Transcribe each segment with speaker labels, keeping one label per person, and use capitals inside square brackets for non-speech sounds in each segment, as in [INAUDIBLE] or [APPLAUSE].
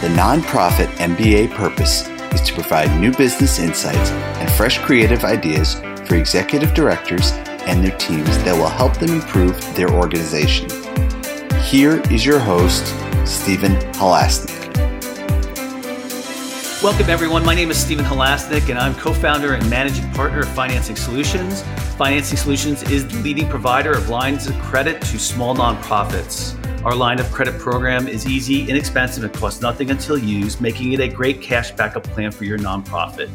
Speaker 1: The nonprofit MBA purpose is to provide new business insights and fresh creative ideas for executive directors and their teams that will help them improve their organization. Here is your host, Stephen Halasnik.
Speaker 2: Welcome, everyone. My name is Stephen Halasnik, and I'm co founder and managing partner of Financing Solutions. Financing Solutions is the leading provider of lines of credit to small nonprofits. Our line of credit program is easy, inexpensive, and costs nothing until used, making it a great cash backup plan for your nonprofit.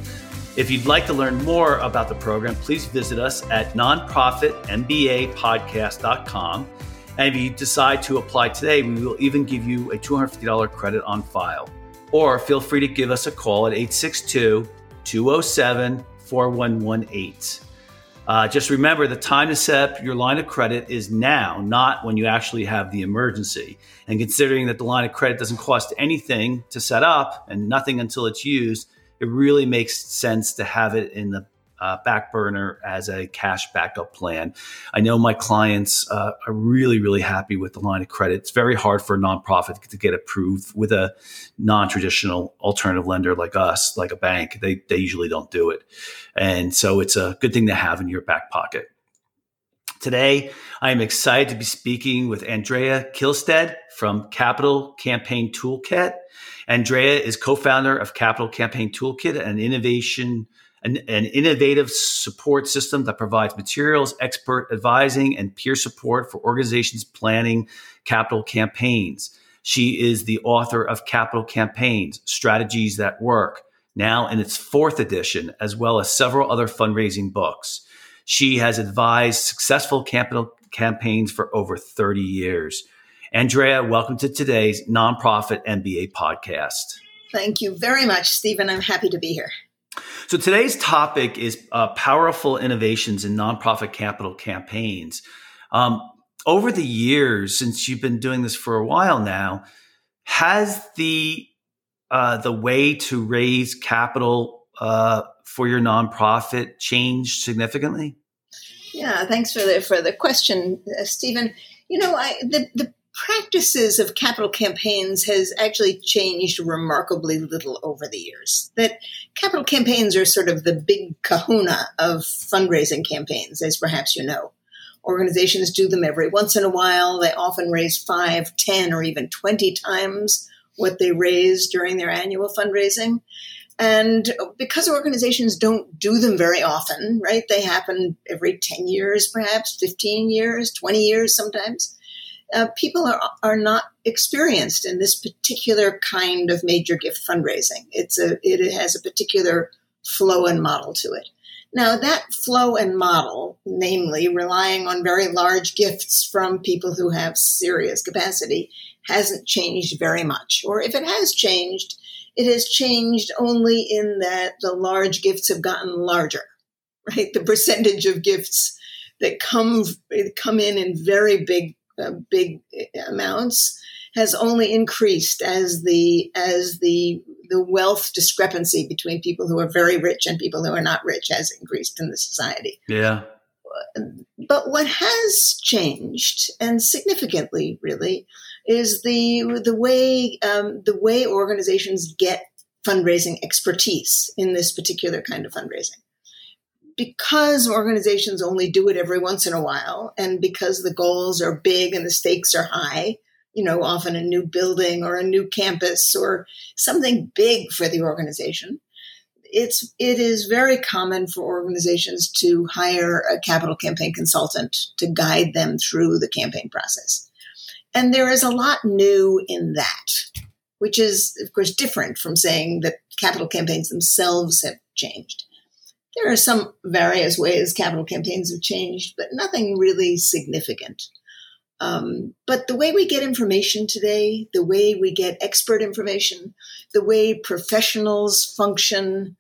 Speaker 2: If you'd like to learn more about the program, please visit us at nonprofitmbapodcast.com. And if you decide to apply today, we will even give you a $250 credit on file. Or feel free to give us a call at 862 207 4118. Uh, just remember the time to set up your line of credit is now, not when you actually have the emergency. And considering that the line of credit doesn't cost anything to set up and nothing until it's used, it really makes sense to have it in the uh, back burner as a cash backup plan. I know my clients uh, are really, really happy with the line of credit. It's very hard for a nonprofit to get approved with a non-traditional alternative lender like us, like a bank. They they usually don't do it, and so it's a good thing to have in your back pocket. Today, I am excited to be speaking with Andrea Kihlstedt from Capital Campaign Toolkit. Andrea is co-founder of Capital Campaign Toolkit, an innovation an, an, innovative support system that provides materials, expert advising, and peer support for organizations planning capital campaigns. She is the author of Capital Campaigns Strategies That Work, now in its fourth edition, as well as several other fundraising books. She has advised successful capital campaigns for over 30 years. Andrea, welcome to today's Nonprofit MBA podcast.
Speaker 3: Thank you very much, Stephen. I'm happy to be here.
Speaker 2: So today's topic is uh, powerful innovations in nonprofit capital campaigns. Um, over the years, since you've been doing this for a while now, has the uh, the way to raise capital uh, for your nonprofit changed significantly?
Speaker 3: Yeah, thanks for the for the question, uh, Stephen. You know, I, the the practices of capital campaigns has actually changed remarkably little over the years. That capital campaigns are sort of the big kahuna of fundraising campaigns, as perhaps you know. Organizations do them every once in a while. They often raise five, ten, or even 20 times what they raise during their annual fundraising. And because organizations don't do them very often, right? They happen every 10 years, perhaps 15 years, 20 years sometimes uh, people are, are not experienced in this particular kind of major gift fundraising. It's a, it has a particular flow and model to it. Now, that flow and model, namely relying on very large gifts from people who have serious capacity, hasn't changed very much. Or if it has changed, it has changed only in that the large gifts have gotten larger, right? The percentage of gifts that come come in in very big big amounts has only increased as the as the the wealth discrepancy between people who are very rich and people who are not rich has increased in the society.
Speaker 2: Yeah.
Speaker 3: But what has changed, and significantly, really, is the the way um, the way organizations get fundraising expertise in this particular kind of fundraising because organizations only do it every once in a while, and because the goals are big and the stakes are high, you know, often a new building or a new campus or something big for the organization, it's it is very common for organizations to hire a capital campaign consultant to guide them through the campaign process. And there is a lot new in that, which is of course different from saying that capital campaigns themselves have changed. There are some various ways capital campaigns have changed, but nothing really significant. Um, but the way we get information today, the way we get expert information, the way professionals function,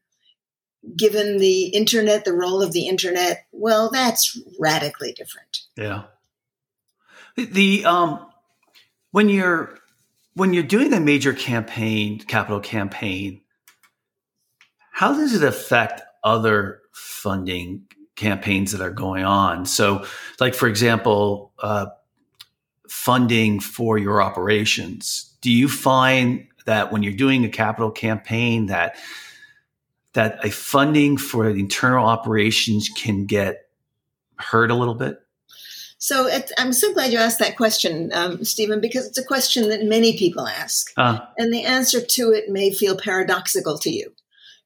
Speaker 3: given the internet, the role of the internet, well, that's radically different.
Speaker 2: Yeah. The, um, when you're when you're doing a major campaign, capital campaign, how does it affect other funding campaigns that are going on. So, like for example, uh, funding for your operations. Do you find that when you're doing a capital campaign that that a funding for internal operations can get hurt a little bit?
Speaker 3: So it, I'm so glad you asked that question, um, Stephen, because it's a question that many people ask. Uh, and the answer to it may feel paradoxical to you.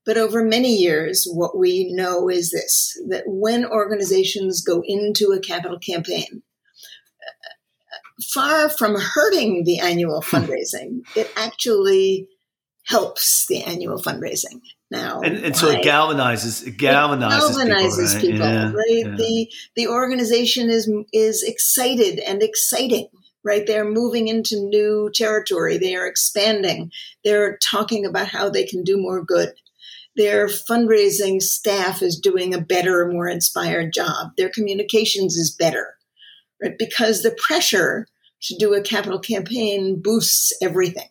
Speaker 3: But over many years, what we know is this that when organizations go into a capital campaign, far from hurting the annual hmm. fundraising, it actually helps the annual fundraising now.
Speaker 2: And, and so it galvanizes it galvanizes,
Speaker 3: it galvanizes people,
Speaker 2: people
Speaker 3: yeah, right? Yeah. The the organization is is excited and exciting. Right, they're moving into new territory. They are expanding. They're talking about how they can do more good. Their fundraising staff is doing a better, more inspired job. Their communications is better, right? Because the pressure to do a capital campaign boosts everything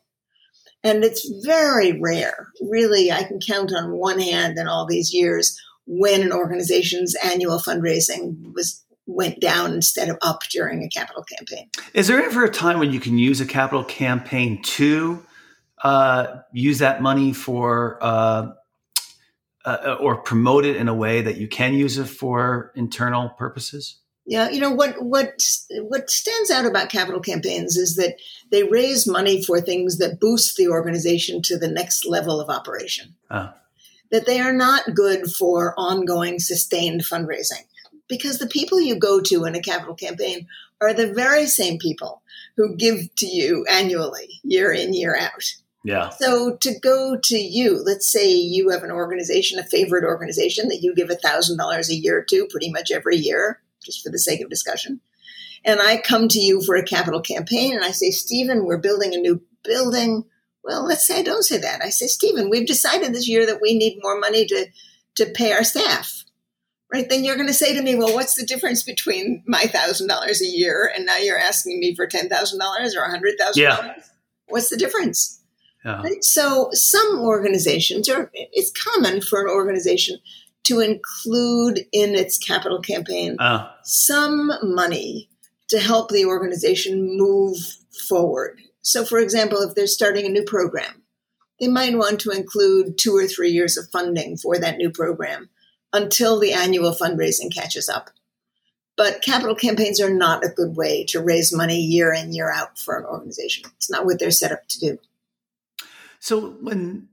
Speaker 3: and it's very rare, really, I can count on one hand in all these years when an organization's annual fundraising was went down instead of up during a capital campaign.
Speaker 2: Is there ever a time when you can use a capital campaign to uh, use that money for uh, uh, or promote it in a way that you can use it for internal purposes?
Speaker 3: Yeah, you know what what what stands out about capital campaigns is that they raise money for things that boost the organization to the next level of operation. Uh. That they are not good for ongoing sustained fundraising because the people you go to in a capital campaign are the very same people who give to you annually, year in, year out.
Speaker 2: Yeah.
Speaker 3: So to go to you, let's say you have an organization, a favorite organization that you give a thousand dollars a year to pretty much every year just for the sake of discussion. And I come to you for a capital campaign and I say, Stephen, we're building a new building. Well, let's say I don't say that. I say, Stephen, we've decided this year that we need more money to, to pay our staff. Right. Then you're going to say to me, well, what's the difference between my thousand dollars a year and now you're asking me for $10,000 or a hundred thousand dollars? Yeah. What's the difference? Yeah. Right? So some organizations, or it's common for an organization to include in its capital campaign uh. some money to help the organization move forward. So, for example, if they're starting a new program, they might want to include two or three years of funding for that new program until the annual fundraising catches up. But capital campaigns are not a good way to raise money year in, year out for an organization. It's not what they're set up to do.
Speaker 2: So, when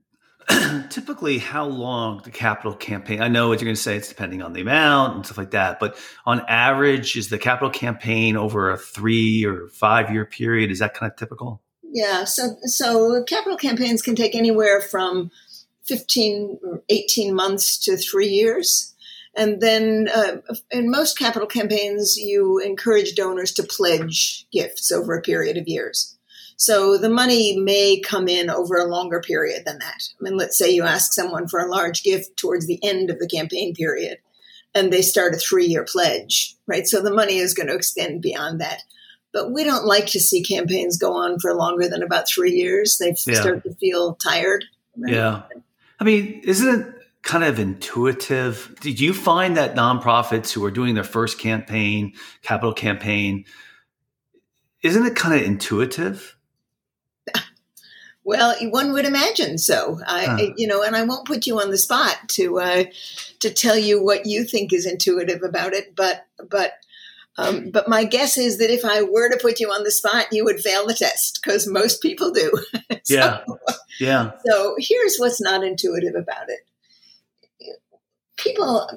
Speaker 2: [CLEARS THROAT] typically how long the capital campaign i know what you're going to say it's depending on the amount and stuff like that but on average is the capital campaign over a three or five year period? Is that kind of typical?
Speaker 3: Yeah so so capital campaigns can take anywhere from 15 or 18 months to three years. And then uh, in most capital campaigns you encourage donors to pledge gifts over a period of years so the money may come in over a longer period than that. I mean, let's say you ask someone for a large gift towards the end of the campaign period and they start a three year pledge, right? So the money is going to extend beyond that. But we don't like to see campaigns go on for longer than about three years. They yeah. start to feel tired.
Speaker 2: Right? Yeah. I mean, isn't it kind of intuitive? Did you find that nonprofits who are doing their first campaign, capital campaign, isn't it kind of intuitive?
Speaker 3: Well, one would imagine so. I, huh. you know, and I won't put you on the spot to uh, to tell you what you think is intuitive about it, but but um, but my guess is that if I were to put you on the spot, you would fail the test because most people do. [LAUGHS]
Speaker 2: so, yeah, yeah.
Speaker 3: So here's what's not intuitive about it. People,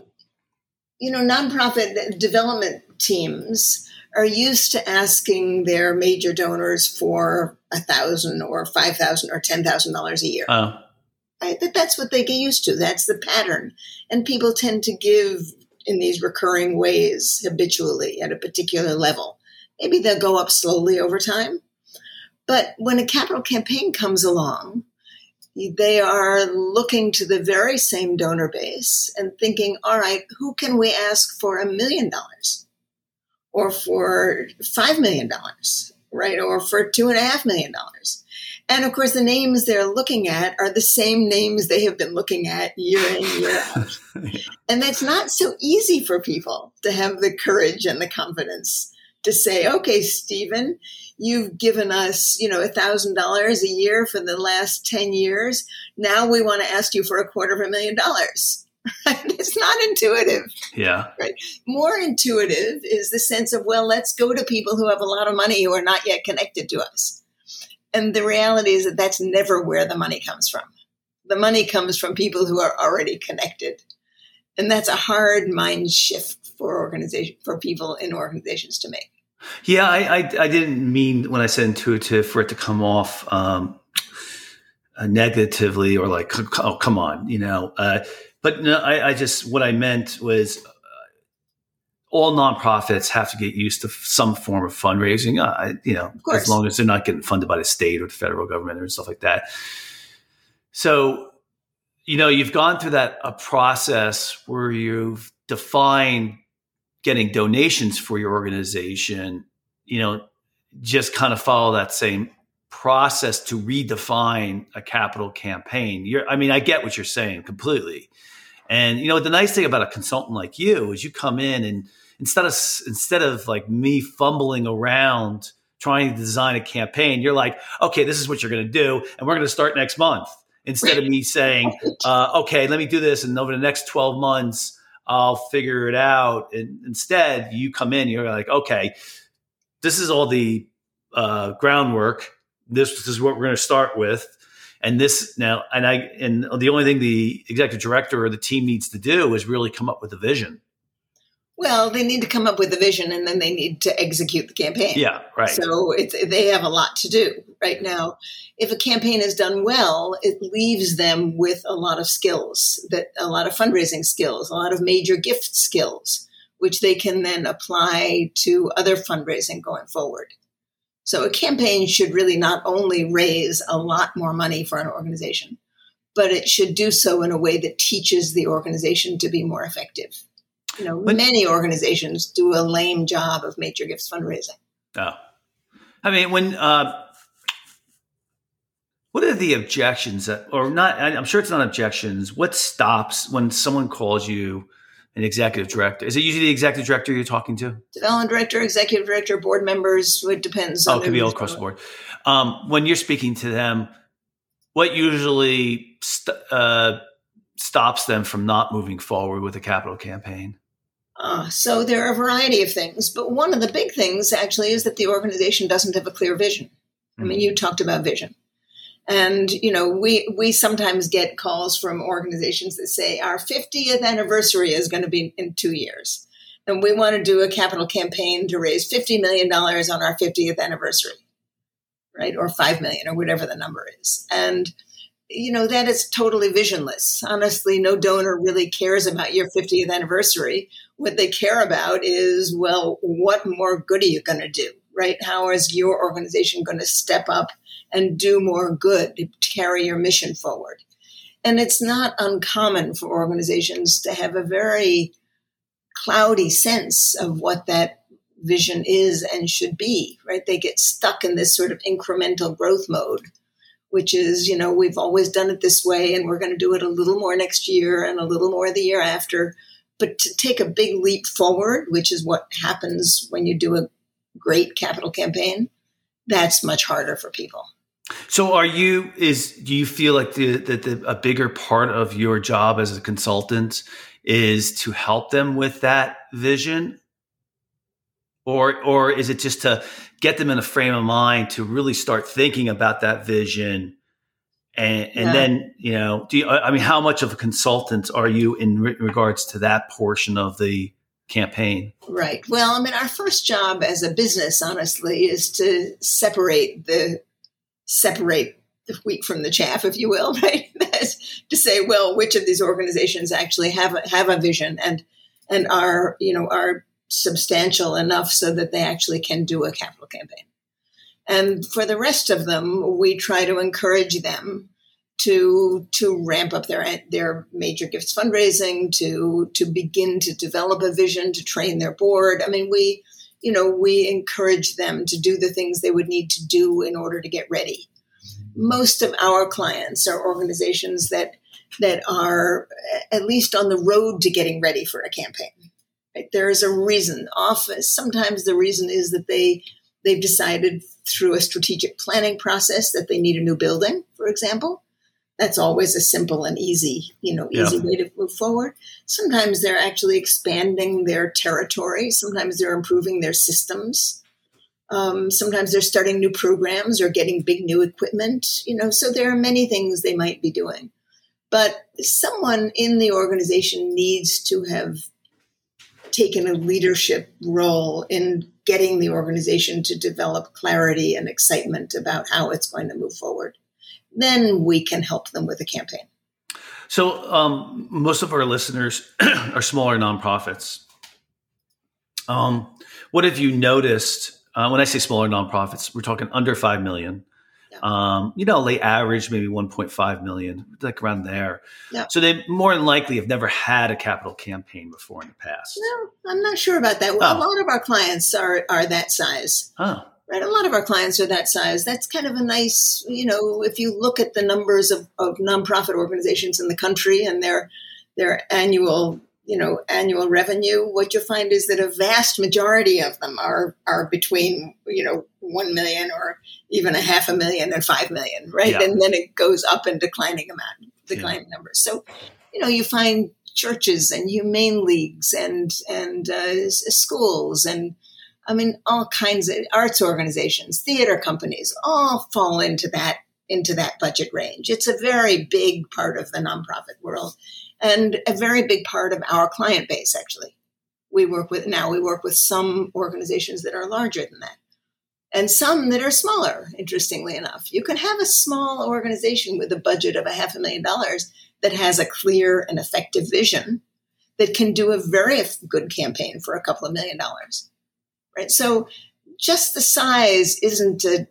Speaker 3: you know, nonprofit development teams are used to asking their major donors for a thousand or five thousand or ten thousand dollars a year. Oh. I, that that's what they get used to. That's the pattern, and people tend to give in these recurring ways habitually at a particular level. Maybe they'll go up slowly over time, but when a capital campaign comes along, they are looking to the very same donor base and thinking, all right, who can we ask for a million dollars? Or for $5 million, right? Or for $2.5 million. And of course, the names they're looking at are the same names they have been looking at year in, year out. [LAUGHS] and that's not so easy for people to have the courage and the confidence to say, okay, Stephen, you've given us, you know, a thousand dollars a year for the last 10 years. Now we want to ask you for a quarter of a million dollars. [LAUGHS] it's not intuitive.
Speaker 2: Yeah.
Speaker 3: Right. More intuitive is the sense of, well, let's go to people who have a lot of money who are not yet connected to us. And the reality is that that's never where the money comes from. The money comes from people who are already connected. And that's a hard mind shift for organization for people in organizations to make.
Speaker 2: Yeah, I, I, I didn't mean when I said intuitive for it to come off um, negatively or like, oh, come on, you know. Uh, but no, I, I, just what I meant was uh, all nonprofits have to get used to some form of fundraising. Uh, you know, as long as they're not getting funded by the state or the federal government or stuff like that. So, you know, you've gone through that a process where you've defined getting donations for your organization, you know, just kind of follow that same process to redefine a capital campaign. You're, I mean, I get what you're saying completely. And you know, the nice thing about a consultant like you is you come in and instead of instead of like me fumbling around trying to design a campaign, you're like, okay, this is what you're going to do, and we're going to start next month. Instead of me saying, uh, okay, let me do this, and over the next 12 months, I'll figure it out. And instead, you come in, you're like, okay, this is all the uh, groundwork. This, this is what we're going to start with. And this now, and I, and the only thing the executive director or the team needs to do is really come up with a vision.
Speaker 3: Well, they need to come up with a vision and then they need to execute the campaign.
Speaker 2: Yeah, right.
Speaker 3: So it's, they have a lot to do right now. If a campaign is done well, it leaves them with a lot of skills, that a lot of fundraising skills, a lot of major gift skills, which they can then apply to other fundraising going forward. So a campaign should really not only raise a lot more money for an organization, but it should do so in a way that teaches the organization to be more effective. You know, but, many organizations do a lame job of major gifts fundraising.
Speaker 2: Oh, I mean, when uh, what are the objections that, or not? I'm sure it's not objections. What stops when someone calls you an executive director? Is it usually the executive director you're talking to?
Speaker 3: Development director, executive director, board members. It depends.
Speaker 2: Oh, it could be all across the board. Um, when you're speaking to them, what usually st- uh, stops them from not moving forward with a capital campaign?
Speaker 3: Uh, so there are a variety of things, but one of the big things actually is that the organization doesn't have a clear vision. I mean, you talked about vision. And you know, we we sometimes get calls from organizations that say our 50th anniversary is going to be in 2 years. And we want to do a capital campaign to raise 50 million dollars on our 50th anniversary. Right? Or 5 million or whatever the number is. And you know, that is totally visionless. Honestly, no donor really cares about your 50th anniversary. What they care about is, well, what more good are you going to do? Right? How is your organization going to step up and do more good to carry your mission forward? And it's not uncommon for organizations to have a very cloudy sense of what that vision is and should be, right? They get stuck in this sort of incremental growth mode which is, you know, we've always done it this way and we're going to do it a little more next year and a little more the year after. But to take a big leap forward, which is what happens when you do a great capital campaign, that's much harder for people.
Speaker 2: So, are you? Is do you feel like the, that the, a bigger part of your job as a consultant is to help them with that vision, or or is it just to get them in a frame of mind to really start thinking about that vision and, and yeah. then you know do you, i mean how much of a consultant are you in re- regards to that portion of the campaign
Speaker 3: right well i mean our first job as a business honestly is to separate the separate the wheat from the chaff if you will [LAUGHS] right to say well which of these organizations actually have a, have a vision and and are you know are substantial enough so that they actually can do a capital campaign. And for the rest of them, we try to encourage them to to ramp up their their major gifts fundraising, to to begin to develop a vision, to train their board. I mean, we you know we encourage them to do the things they would need to do in order to get ready. Most of our clients are organizations that that are uh, at least on the road to getting ready for a campaign Right? There is a reason. Often, sometimes the reason is that they they've decided through a strategic planning process that they need a new building, for example. That's always a simple and easy, you know, easy yeah. way to move forward. Sometimes they're actually expanding their territory. Sometimes they're improving their systems. Um, sometimes they're starting new programs or getting big new equipment, you know, so there are many things they might be doing. But someone in the organization needs to have taken a leadership role in getting the organization to develop clarity and excitement about how it's going to move forward. Then we can help them with a campaign.
Speaker 2: So, um, most of our listeners [CLEARS THROAT] are smaller nonprofits. Um, what have you noticed uh, when I say smaller nonprofits? We're talking under five million. Um, you know, they average maybe 1.5 million, like around there. Yeah. So they more than likely have never had a capital campaign before in the past.
Speaker 3: No, I'm not sure about that. Oh. A lot of our clients are are that size. Oh. Right. A lot of our clients are that size. That's kind of a nice, you know, if you look at the numbers of, of nonprofit organizations in the country and their their annual you know annual revenue what you'll find is that a vast majority of them are are between you know 1 million or even a half a million and 5 million right yeah. and then it goes up in declining amount declining yeah. numbers so you know you find churches and humane leagues and and uh, schools and i mean all kinds of arts organizations theater companies all fall into that into that budget range it's a very big part of the nonprofit world and a very big part of our client base, actually. We work with now, we work with some organizations that are larger than that and some that are smaller, interestingly enough. You can have a small organization with a budget of a half a million dollars that has a clear and effective vision that can do a very good campaign for a couple of million dollars. Right? So just the size isn't a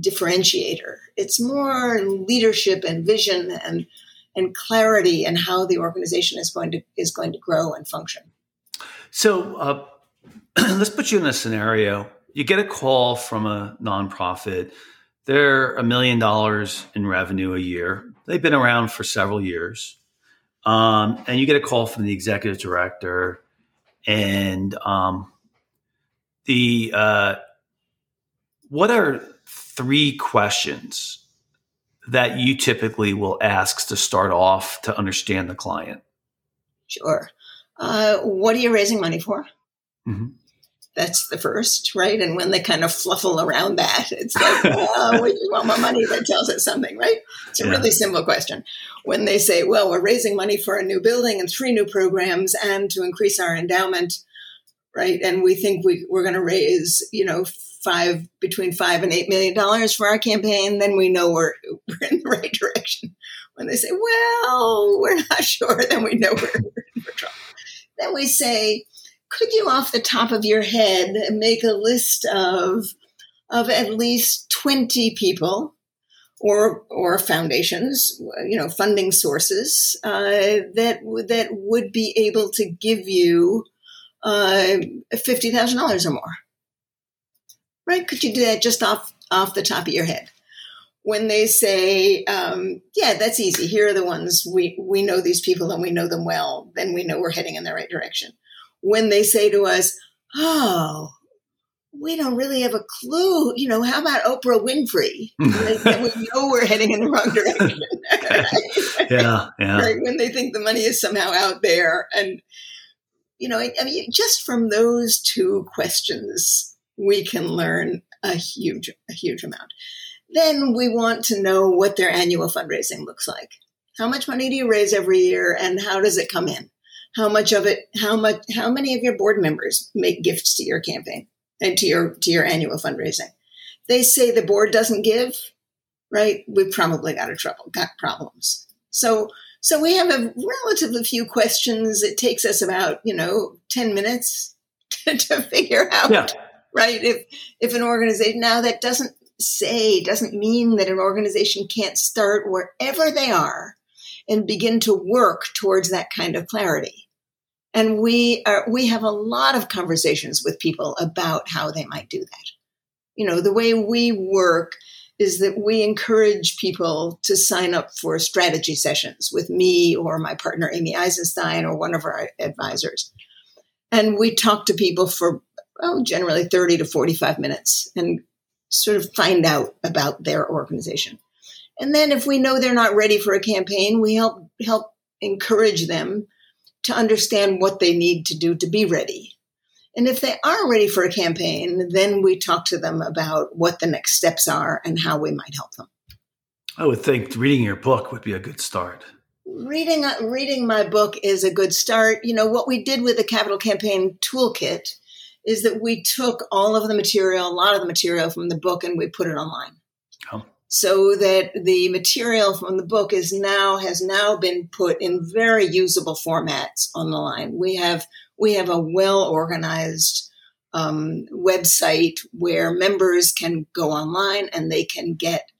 Speaker 3: differentiator. It's more leadership and vision and and clarity and how the organization is going to is going to grow and function.
Speaker 2: So uh, [CLEARS THROAT] let's put you in a scenario. You get a call from a nonprofit. They're a million dollars in revenue a year. They've been around for several years. Um, and you get a call from the executive director, and um, the uh, what are three questions that you typically will ask to start off to understand the client?
Speaker 3: Sure. Uh, what are you raising money for? Mm-hmm. That's the first, right? And when they kind of fluffle around that, it's like, oh, we want more money. That tells us something, right? It's a yeah. really simple question. When they say, well, we're raising money for a new building and three new programs and to increase our endowment, right? And we think we, we're going to raise, you know, five between five and eight million dollars for our campaign, then we know we're we're in the right direction. When they say, "Well, we're not [LAUGHS] sure," then we know we're, we're in trouble. Then we say, "Could you, off the top of your head, make a list of of at least twenty people?" Or, or foundations, you know, funding sources uh, that that would be able to give you uh, fifty thousand dollars or more right? Could you do that just off off the top of your head? When they say, um, "Yeah, that's easy. Here are the ones we we know these people and we know them well," then we know we're heading in the right direction. When they say to us, "Oh, we don't really have a clue. You know, how about Oprah Winfrey? [LAUGHS] then we know we're heading in the wrong direction.
Speaker 2: right? [LAUGHS] Yeah, yeah.
Speaker 3: Right? When they think the money is somehow out there, and you know, I mean, just from those two questions, we can learn a huge, a huge amount. Then we want to know what their annual fundraising looks like. How much money do you raise every year and how does it come in? How much of it, how much, how many of your board members make gifts to your campaign and to your, to your annual fundraising? They say the board doesn't give, right? We've probably got a trouble, got problems. So, so we have a relatively few questions. It takes us about, you know, 10 minutes [LAUGHS] to, to figure out yeah right? If if an organization now that doesn't say doesn't mean that an organization can't start wherever they are and begin to work towards that kind of clarity. And we are we have a lot of conversations with people about how they might do that. You know, the way we work is that we encourage people to sign up for strategy sessions with me or my partner Amy Eisenstein or one of our advisors And we talk to people for oh, generally 30 to 45 minutes and sort of find out about their organization. And then if we know they're not ready for a campaign, we help help encourage them to understand what they need to do to be ready. And if they are ready for a campaign, then we talk to them about what the next steps are and how we might help them.
Speaker 2: I would think reading your book would be a good start.
Speaker 3: Reading uh, reading my book is a good start. You know what we did with the capital campaign toolkit is that we took all of the material, a lot of the material from the book, and we put it online. Oh. So that the material from the book is now has now been put in very usable formats on the line. We have we have a well organized um, website where members can go online and they can get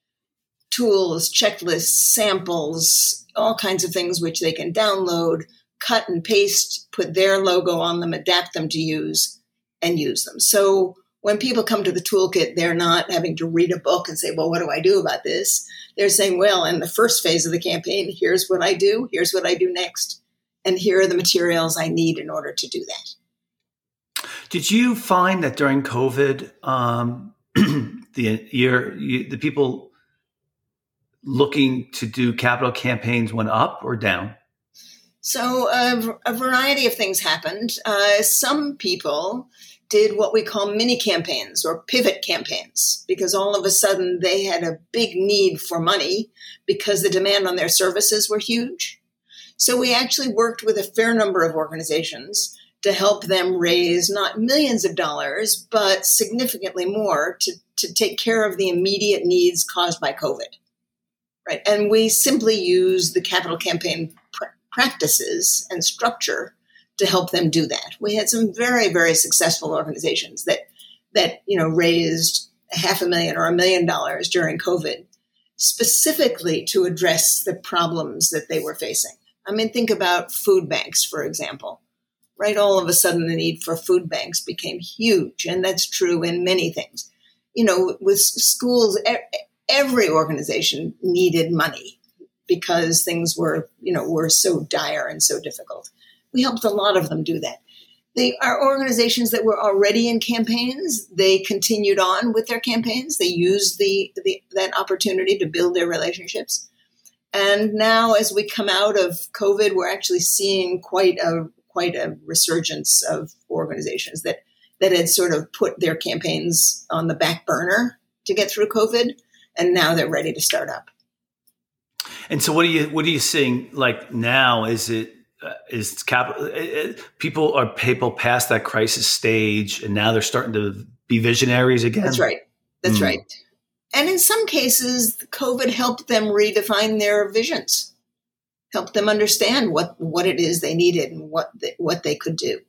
Speaker 3: tools, checklists, samples, all kinds of things which they can download, cut and paste, put their logo on them, adapt them to use and use them. So when people come to the toolkit, they're not having to read a book and say, well, what do I do about this? They're saying, well, in the first phase of the campaign, here's what I do, here's what I do next, and here are the materials I need in order to do that.
Speaker 2: Did you find that during COVID, um, [CLEARS THROAT] the year, you, the people looking to do capital campaigns went up or down?
Speaker 3: So uh, a variety of things happened. Uh, some people did what we call mini campaigns or pivot campaigns because all of a sudden they had a big need for money because the demand on their services were huge. So we actually worked with a fair number of organizations to help them raise not millions of dollars, but significantly more to, to take care of the immediate needs caused by COVID. Right. And we simply use the capital campaign practices and structure to help them do that. We had some very, very successful organizations that that you know raised half a million or a million dollars during COVID, specifically to address the problems that they were facing. I mean, think about food banks, for example. Right, all of a sudden the need for food banks became huge, and that's true in many things. You know, with schools, every organization needed money because things were, you know, were so dire and so difficult. We helped a lot of them do that. They are organizations that were already in campaigns. They continued on with their campaigns. They used the, the that opportunity to build their relationships. And now, as we come out of COVID, we're actually seeing quite a quite a resurgence of organizations that that had sort of put their campaigns on the back burner to get through COVID, and now they're ready to start up.
Speaker 2: And so, what are you what are you seeing like now? Is it uh, is capital uh, uh, people are people past that crisis stage, and now they're starting to be visionaries again?
Speaker 3: That's right. That's mm. right. And in some cases, COVID helped them redefine their visions, helped them understand what what it is they needed and what what they could do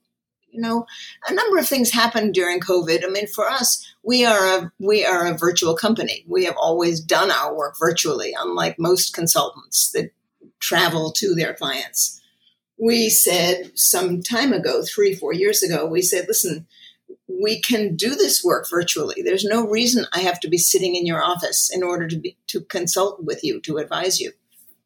Speaker 3: you know, a number of things happened during COVID. I mean, for us, we are a we are a virtual company. We have always done our work virtually, unlike most consultants that travel to their clients. We said some time ago, three, four years ago, we said, listen, we can do this work virtually. There's no reason I have to be sitting in your office in order to be to consult with you, to advise you.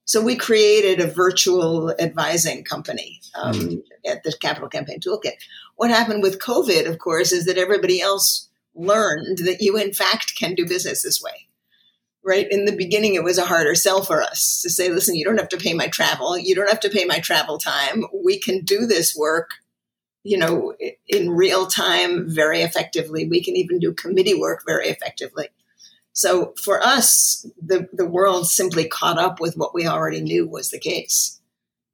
Speaker 3: So we created a virtual advising company um, mm-hmm. at the Capital Campaign Toolkit. What happened with COVID, of course, is that everybody else learned that you, in fact, can do business this way. Right in the beginning, it was a harder sell for us to say, "Listen, you don't have to pay my travel. You don't have to pay my travel time. We can do this work." You know, in real time, very effectively. We can even do committee work very effectively. So for us, the, the world simply caught up with what we already knew was the case.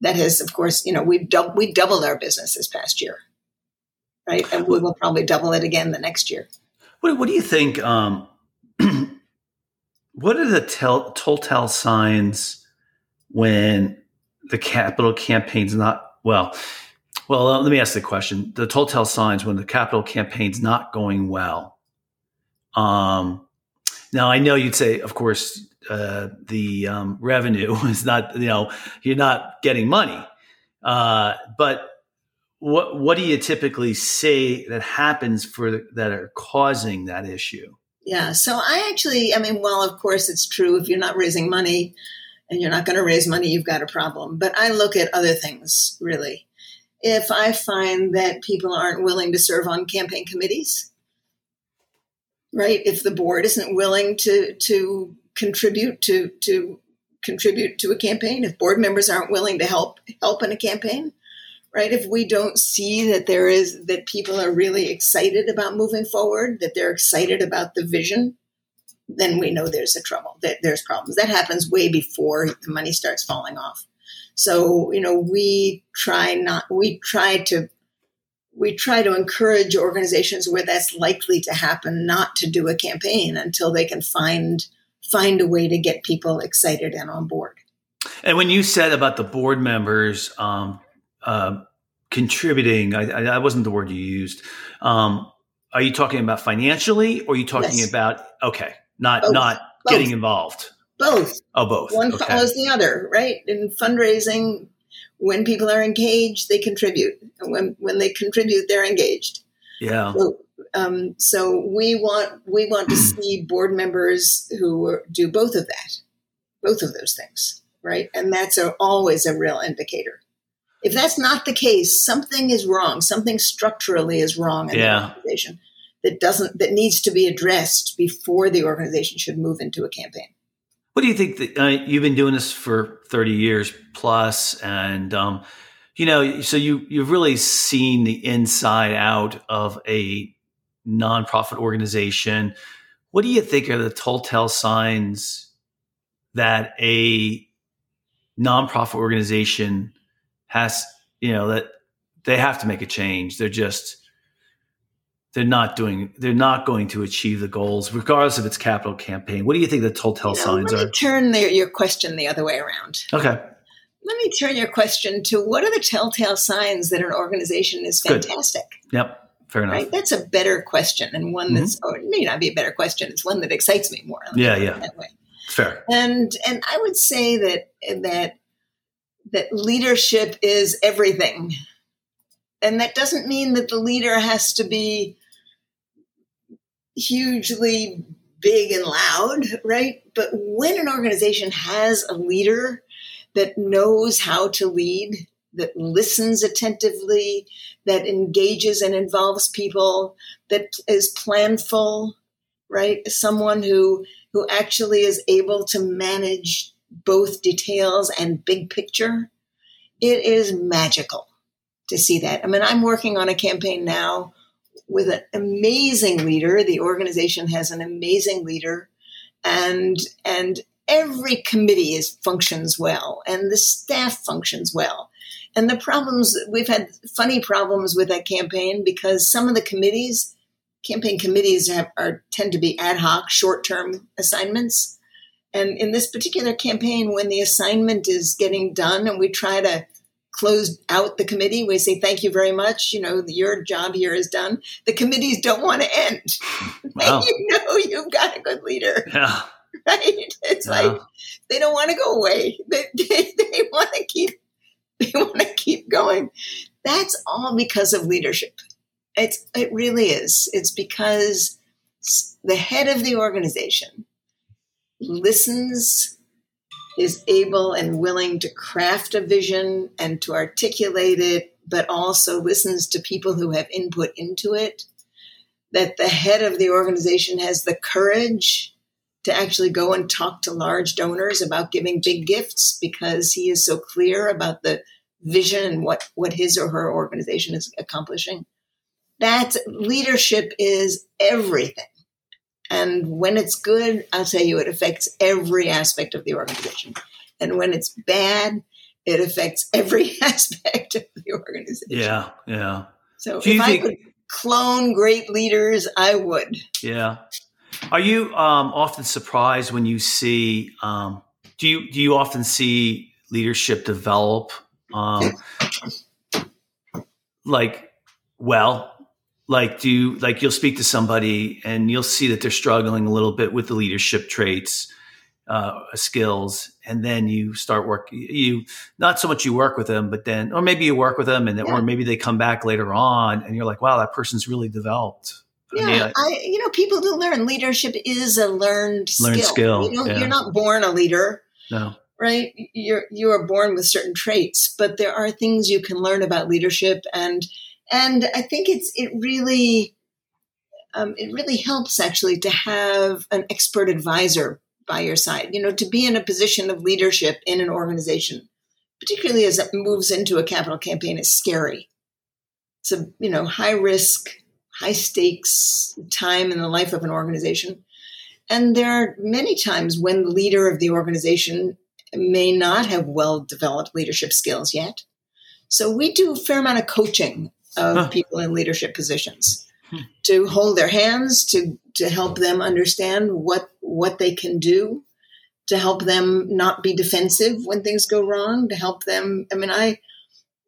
Speaker 3: That has, of course, you know, we've dub- we doubled our business this past year, right? And we will probably double it again the next year.
Speaker 2: What, what do you think? Um, [CLEARS THROAT] what are the tell, telltale signs when the capital campaign's not well? Well, uh, let me ask the question: the telltale signs when the capital campaign's not going well. Um, now, I know you'd say, of course, uh, the um, revenue [LAUGHS] is not, you know, you're not getting money. Uh, but what what do you typically say that happens for that are causing that issue?
Speaker 3: Yeah, so I actually, I mean, well, of course, it's true. If you're not raising money and you're not going to raise money, you've got a problem. But I look at other things really. If I find that people aren't willing to serve on campaign committees, right? If the board isn't willing to to contribute to to contribute to a campaign, if board members aren't willing to help help in a campaign, right? If we don't see that there is that people are really excited about moving forward, that they're excited about the vision, then we know there's a trouble. That there's problems. That happens way before the money starts falling off. So you know, we try not we try to we try to encourage organizations where that's likely to happen not to do a campaign until they can find find a way to get people excited and on board.
Speaker 2: And when you said about the board members um, uh, contributing, I, I, that wasn't the word you used. Um, are you talking about financially, or are you talking yes. about okay, not not both. getting involved?
Speaker 3: Both.
Speaker 2: Oh, both.
Speaker 3: One
Speaker 2: okay.
Speaker 3: follows the other, right? In fundraising, when people are engaged, they contribute. And when when they contribute, they're engaged.
Speaker 2: Yeah.
Speaker 3: So, um, so we want we want to [CLEARS THROAT] see board members who do both of that, both of those things, right? And that's a, always a real indicator. If that's not the case, something is wrong. Something structurally is wrong in yeah. the organization that doesn't that needs to be addressed before the organization should move into a campaign.
Speaker 2: What do you think? That, uh, you've been doing this for thirty years plus, and um, you know, so you you've really seen the inside out of a nonprofit organization. What do you think are the telltale signs that a nonprofit organization has, you know, that they have to make a change. They're just they're not doing they're not going to achieve the goals regardless of its capital campaign. What do you think the telltale you know, signs
Speaker 3: let
Speaker 2: me
Speaker 3: are? turn the, your question the other way around.
Speaker 2: Okay.
Speaker 3: Let me turn your question to what are the telltale signs that an organization is fantastic?
Speaker 2: Good. yep. Fair enough. Right?
Speaker 3: that's a better question and one that's mm-hmm. or it may not be a better question it's one that excites me more
Speaker 2: yeah yeah. that way. Fair.
Speaker 3: And and i would say that that that leadership is everything. And that doesn't mean that the leader has to be hugely big and loud, right? But when an organization has a leader that knows how to lead, that listens attentively, that engages and involves people, that is planful, right? Someone who who actually is able to manage both details and big picture, it is magical to see that. I mean, I'm working on a campaign now with an amazing leader. The organization has an amazing leader, and and every committee is functions well, and the staff functions well. And the problems we've had funny problems with that campaign because some of the committees, campaign committees, have, are tend to be ad hoc, short term assignments and in this particular campaign, when the assignment is getting done and we try to close out the committee, we say, thank you very much. You know, your job here is done. The committees don't want to end. [LAUGHS] Wow. you know, you've got a good leader. [LAUGHS]
Speaker 2: Yeah.
Speaker 3: Right? It's yeah. like they don't want to go away. [LAUGHS] They, they, they want to keep they want to keep going. That's all because of leadership. It's it really is. It's because the head of the organization listens, is able and willing to craft a vision and to articulate it, but also listens to people who have input into it. That the head of the organization has the courage to actually go and talk to large donors about giving big gifts because he is so clear about the vision and what, what his or her organization is accomplishing. That leadership is everything. And when it's good, I'll tell you, it affects every aspect of the organization. And when it's bad, it affects [LAUGHS] every aspect of the organization.
Speaker 2: Yeah, yeah.
Speaker 3: So Do if I could clone great leaders, I would.
Speaker 2: Yeah. Are you um, often surprised when you see? Um, do you do you often see leadership develop? Um, like, well, like do you, like you'll speak to somebody and you'll see that they're struggling a little bit with the leadership traits uh, skills and then you start work you not so much you work with them but then or maybe you work with them and yeah. or maybe they come back later on and you're like wow that person's really developed
Speaker 3: yeah, I, mean, I, I you know people do learn leadership is a learned,
Speaker 2: learned skill.
Speaker 3: skill. You know, yeah. You're not born a leader.
Speaker 2: No
Speaker 3: right? You're you are born with certain traits, but there are things you can learn about leadership, and and I think it's it really um, it really helps actually to have an expert advisor by your side. You know, to be in a position of leadership in an organization, particularly as it moves into a capital campaign, is scary. It's a you know high risk, high stakes time in the life of an organization. And there are many times when the leader of the organization may not have well developed leadership skills yet. So we do a fair amount of coaching of huh. people in leadership positions hmm. to hold their hands, to to help them understand what what they can do, to help them not be defensive when things go wrong, to help them. I mean, I,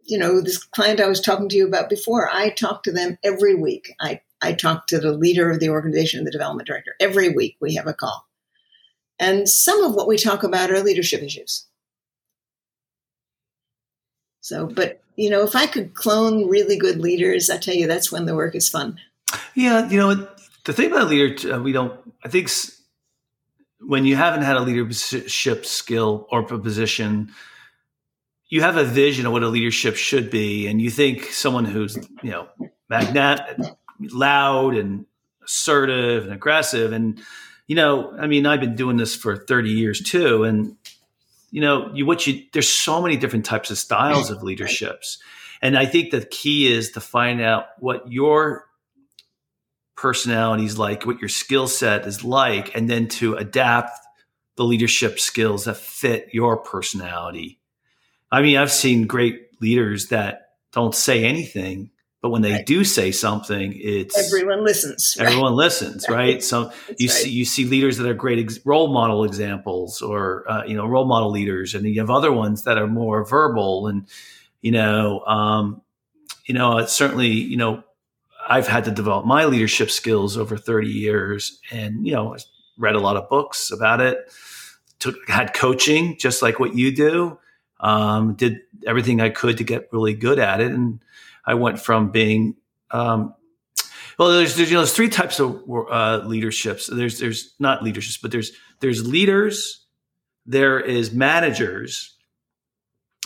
Speaker 3: you know, this client I was talking to you about before, I talk to them every week. I I talk to the leader of the organization, the development director. Every week we have a call. And some of what we talk about are leadership issues. So, but you know, if I could clone really good leaders, I tell you, that's when the work is fun.
Speaker 2: Yeah, you know, the thing about leader, uh, we don't. I think when you haven't had a leadership skill or position, you have a vision of what a leadership should be, and you think someone who's you know magnet, loud, and assertive and aggressive, and you know, I mean, I've been doing this for 30 years too. And, you know, you, what you, there's so many different types of styles of [CLEARS THROAT] leaderships. And I think the key is to find out what your personality is like, what your skill set is like, and then to adapt the leadership skills that fit your personality. I mean, I've seen great leaders that don't say anything, but when they right. do say something, it's
Speaker 3: everyone listens.
Speaker 2: Right? Everyone listens, right? So you right. see you see leaders that are great ex- role model examples, or uh, you know role model leaders, and you have other ones that are more verbal, and you know, um, you know, certainly, you know, I've had to develop my leadership skills over thirty years, and you know, read a lot of books about it. Took had coaching, just like what you do. Um, did everything I could to get really good at it, and I went from being um, well, there's, there's you know there's three types of uh, leaderships. There's there's not leaderships, but there's there's leaders, there is managers,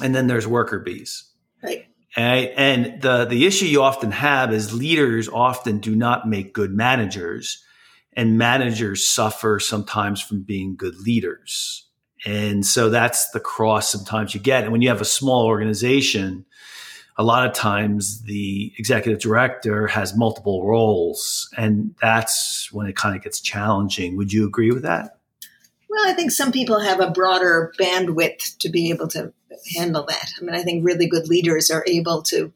Speaker 2: and then there's worker bees.
Speaker 3: Right.
Speaker 2: And, and the the issue you often have is leaders often do not make good managers, and managers suffer sometimes from being good leaders. And so that's the cross sometimes you get. And when you have a small organization, a lot of times the executive director has multiple roles, and that's when it kind of gets challenging. Would you agree with that?
Speaker 3: Well, I think some people have a broader bandwidth to be able to handle that. I mean, I think really good leaders are able to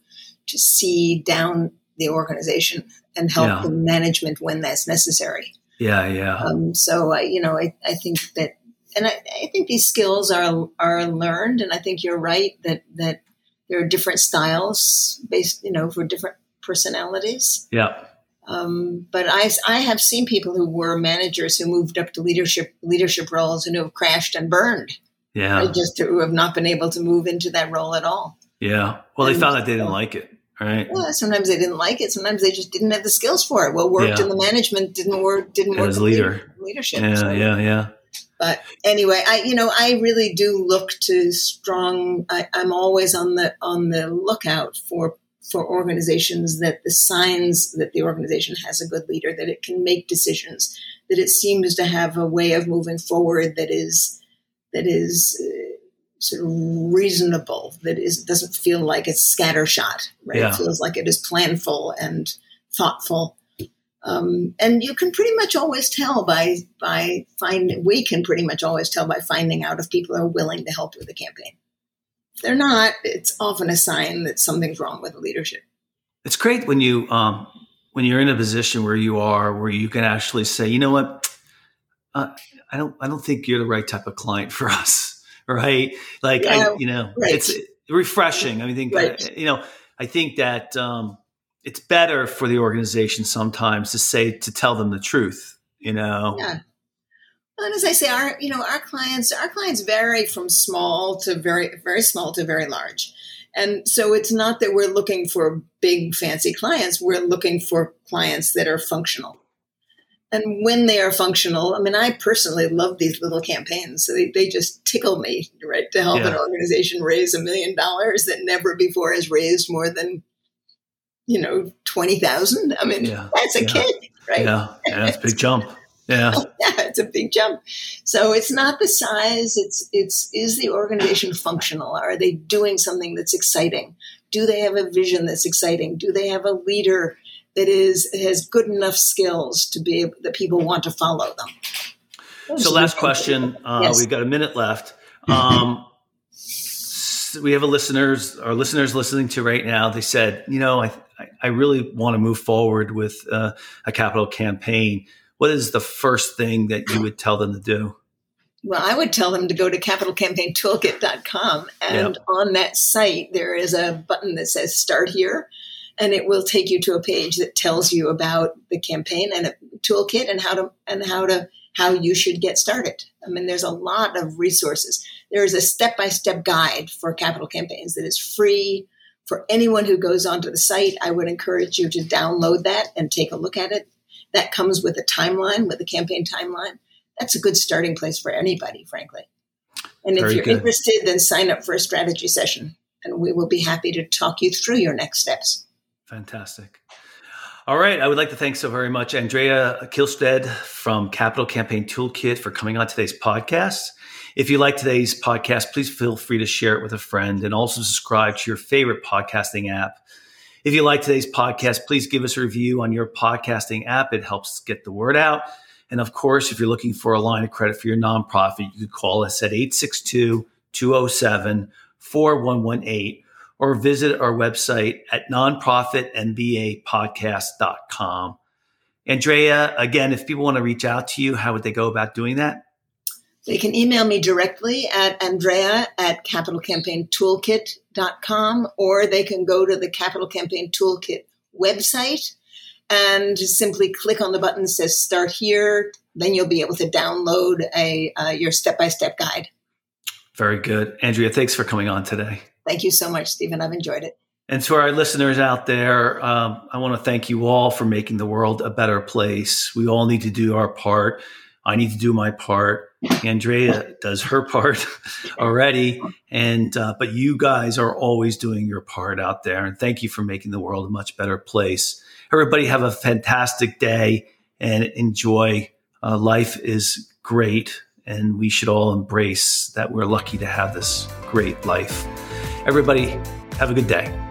Speaker 3: to see down the organization and help yeah. the management when that's necessary.
Speaker 2: Yeah, yeah.
Speaker 3: Um, so, I, you know, I, I think that, and I, I think these skills are are learned, and I think you're right that that there are different styles based, you know, for different personalities.
Speaker 2: Yeah.
Speaker 3: Um, but I, I have seen people who were managers who moved up to leadership leadership roles and who have crashed and burned.
Speaker 2: Yeah,
Speaker 3: just who have not been able to move into that role at all.
Speaker 2: Yeah, well, and, they found that they didn't like it. Right.
Speaker 3: Yeah, sometimes they didn't like it. Sometimes they just didn't have the skills for it. What worked yeah. in the management didn't work. Didn't work
Speaker 2: as leader
Speaker 3: leadership.
Speaker 2: Yeah, so. yeah, yeah.
Speaker 3: But anyway, I you know I really do look to strong. I, I'm always on the on the lookout for for organizations that the signs that the organization has a good leader, that it can make decisions, that it seems to have a way of moving forward that is that is uh, sort of reasonable, that is doesn't feel like it's scattershot, right? Yeah. It feels like it is planful and thoughtful. Um, and you can pretty much always tell by by find we can pretty much always tell by finding out if people are willing to help with the campaign. If they're not, it's often a sign that something's wrong with the leadership.
Speaker 2: It's great when you um, when you're in a position where you are where you can actually say, you know what, uh, I don't I don't think you're the right type of client for [LAUGHS] us, right? Like yeah, I, you know, right. it's refreshing. I mean, think right. you know, I think that. Um, it's better for the organization sometimes to say to tell them the truth you know?
Speaker 3: Yeah. And as i say our you know our clients our clients vary from small to very very small to very large. And so it's not that we're looking for big fancy clients. We're looking for clients that are functional. And when they are functional, I mean, I personally love these little campaigns. So they, they just tickle me, right, to help yeah. an organization raise a million dollars that never before has raised more than, you know, 20,000. I mean, yeah. that's a yeah. kid, right?
Speaker 2: Yeah, yeah that's a big jump. Yeah. [LAUGHS]
Speaker 3: yeah, it's a big jump. So it's not the size, it's it's is the organization functional? Are they doing something that's exciting? Do they have a vision that's exciting? Do they have a leader that is has good enough skills to be able, that people want to follow them.
Speaker 2: Those so, last question. Uh, yes. We've got a minute left. Um, we have a listeners, our listeners listening to right now. They said, you know, I I really want to move forward with uh, a capital campaign. What is the first thing that you would tell them to do?
Speaker 3: Well, I would tell them to go to capitalcampaigntoolkit.com. And yep. on that site, there is a button that says Start Here and it will take you to a page that tells you about the campaign and a toolkit and how to and how to how you should get started. I mean, there's a lot of resources. There is a step-by-step guide for capital campaigns that is free for anyone who goes onto the site. I would encourage you to download that and take a look at it. That comes with a timeline, with a campaign timeline. That's a good starting place for anybody, frankly. And if Very you're good. interested, then sign up for a strategy session, and we will be happy to talk you through your next steps.
Speaker 2: Fantastic. All right. I would like to thank so very much Andrea Kihlstedt from Capital Campaign Toolkit for coming on today's podcast. If you like today's podcast, please feel free to share it with a friend and also subscribe to your favorite podcasting app. If you like today's podcast, please give us a review on your podcasting app. It helps get the word out. And of course, if you're looking for a line of credit for your nonprofit, you could call us at 862 207 4118 or visit our website at nonprofitmbapodcast.com. Andrea, again, if people want to reach out to you, how would they go about doing that?
Speaker 3: They can email me directly at andrea at capitalcampaigntoolkit.com or they can go to the Capital Campaign Toolkit website and simply click on the button that says start here. Then you'll be able to download a uh, your step-by-step guide.
Speaker 2: Very good. Andrea, thanks for coming on today.
Speaker 3: Thank you so much, Stephen. I've enjoyed it.
Speaker 2: And to our listeners out there, um, I want to thank you all for making the world a better place. We all need to do our part. I need to do my part. Andrea does her part [LAUGHS] already, and uh, but you guys are always doing your part out there. And thank you for making the world a much better place. Everybody have a fantastic day and enjoy. Uh, life is great, and we should all embrace that we're lucky to have this great life. Everybody, have a good day.